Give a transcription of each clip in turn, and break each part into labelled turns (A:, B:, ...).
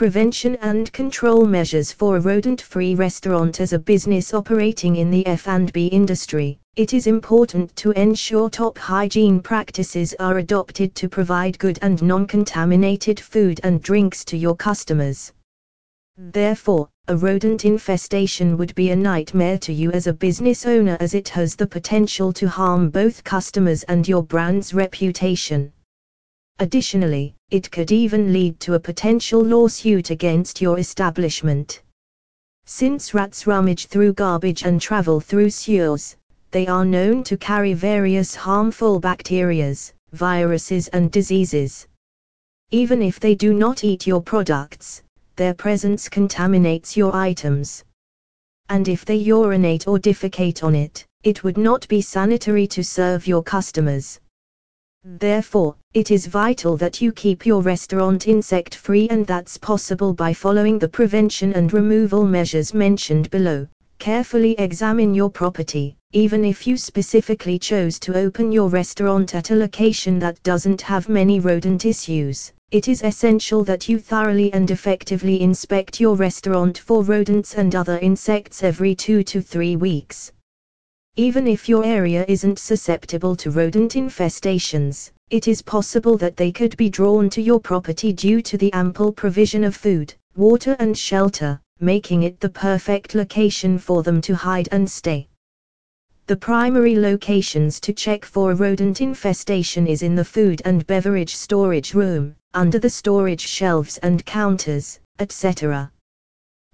A: Prevention and control measures for a rodent-free restaurant as a business operating in the F&B industry. It is important to ensure top hygiene practices are adopted to provide good and non-contaminated food and drinks to your customers. Therefore, a rodent infestation would be a nightmare to you as a business owner as it has the potential to harm both customers and your brand's reputation. Additionally, it could even lead to a potential lawsuit against your establishment. Since rats rummage through garbage and travel through sewers, they are known to carry various harmful bacterias, viruses and diseases. Even if they do not eat your products, their presence contaminates your items. And if they urinate or defecate on it, it would not be sanitary to serve your customers. Therefore, it is vital that you keep your restaurant insect free and that's possible by following the prevention and removal measures mentioned below. Carefully examine your property, even if you specifically chose to open your restaurant at a location that doesn't have many rodent issues. It is essential that you thoroughly and effectively inspect your restaurant for rodents and other insects every two to three weeks. Even if your area isn't susceptible to rodent infestations, it is possible that they could be drawn to your property due to the ample provision of food, water and shelter, making it the perfect location for them to hide and stay. The primary locations to check for a rodent infestation is in the food and beverage storage room, under the storage shelves and counters, etc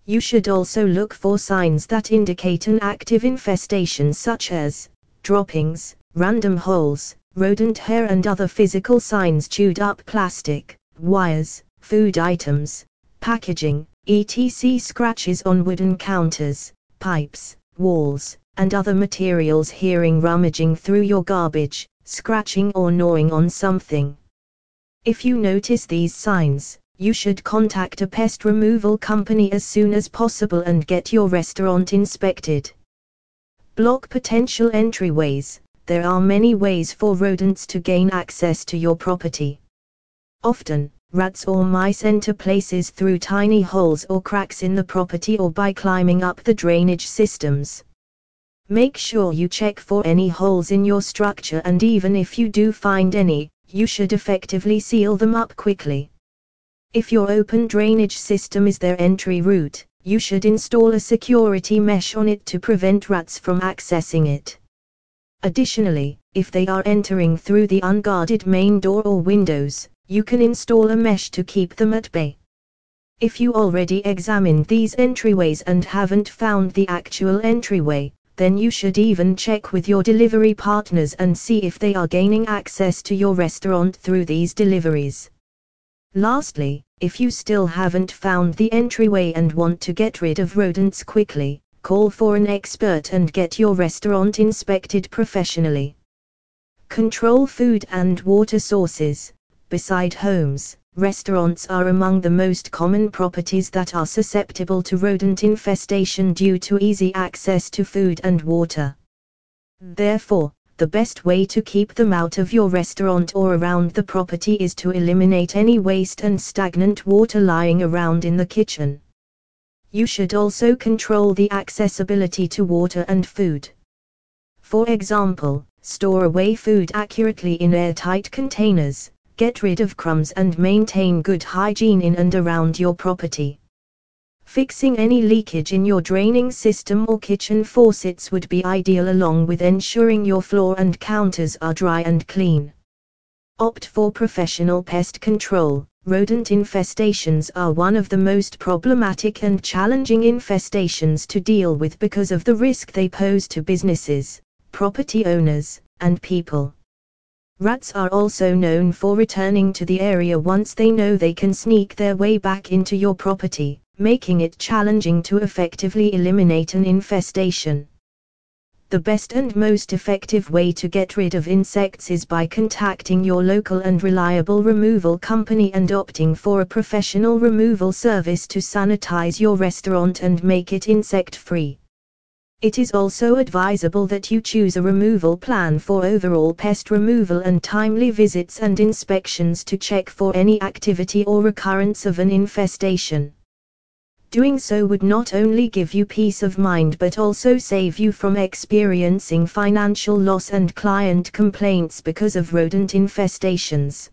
A: you should also look for signs that indicate an active infestation such as droppings, random holes, rodent hair and other physical signs chewed up plastic, wires, food items, packaging, etc. scratches on wooden counters, pipes, walls, and other materials hearing rummaging through your garbage, scratching or gnawing on something. If you notice these signs, you should contact a pest removal company as soon as possible and get your restaurant inspected. Block potential entryways. There are many ways for rodents to gain access to your property. Often, rats or mice enter places through tiny holes or cracks in the property or by climbing up the drainage systems. Make sure you check for any holes in your structure and even if you do find any, you should effectively seal them up quickly. If your open drainage system is their entry route, you should install a security mesh on it to prevent rats from accessing it. Additionally, if they are entering through the unguarded main door or windows, you can install a mesh to keep them at bay. If you already examined these entryways and haven't found the actual entryway, then you should even check with your delivery partners and see if they are gaining access to your restaurant through these deliveries. Lastly, if you still haven't found the entryway and want to get rid of rodents quickly, call for an expert and get your restaurant inspected professionally. Control food and water sources. Beside homes, restaurants are among the most common properties that are susceptible to rodent infestation due to easy access to food and water. Therefore, the best way to keep them out of your restaurant or around the property is to eliminate any waste and stagnant water lying around in the kitchen. You should also control the accessibility to water and food. For example, store away food accurately in airtight containers, get rid of crumbs and maintain good hygiene in and around your property. Fixing any leakage in your draining system or kitchen faucets would be ideal along with ensuring your floor and counters are dry and clean. Opt for professional pest control. Rodent infestations are one of the most problematic and challenging infestations to deal with because of the risk they pose to businesses, property owners, and people. Rats are also known for returning to the area once they know they can sneak their way back into your property, making it challenging to effectively eliminate an infestation. The best and most effective way to get rid of insects is by contacting your local and reliable removal company and opting for a professional removal service to sanitize your restaurant and make it insect free. It is also advisable that you choose a removal plan for overall pest removal and timely visits and inspections to check for any activity or recurrence of an infestation. Doing so would not only give you peace of mind but also save you from experiencing financial loss and client complaints because of rodent infestations.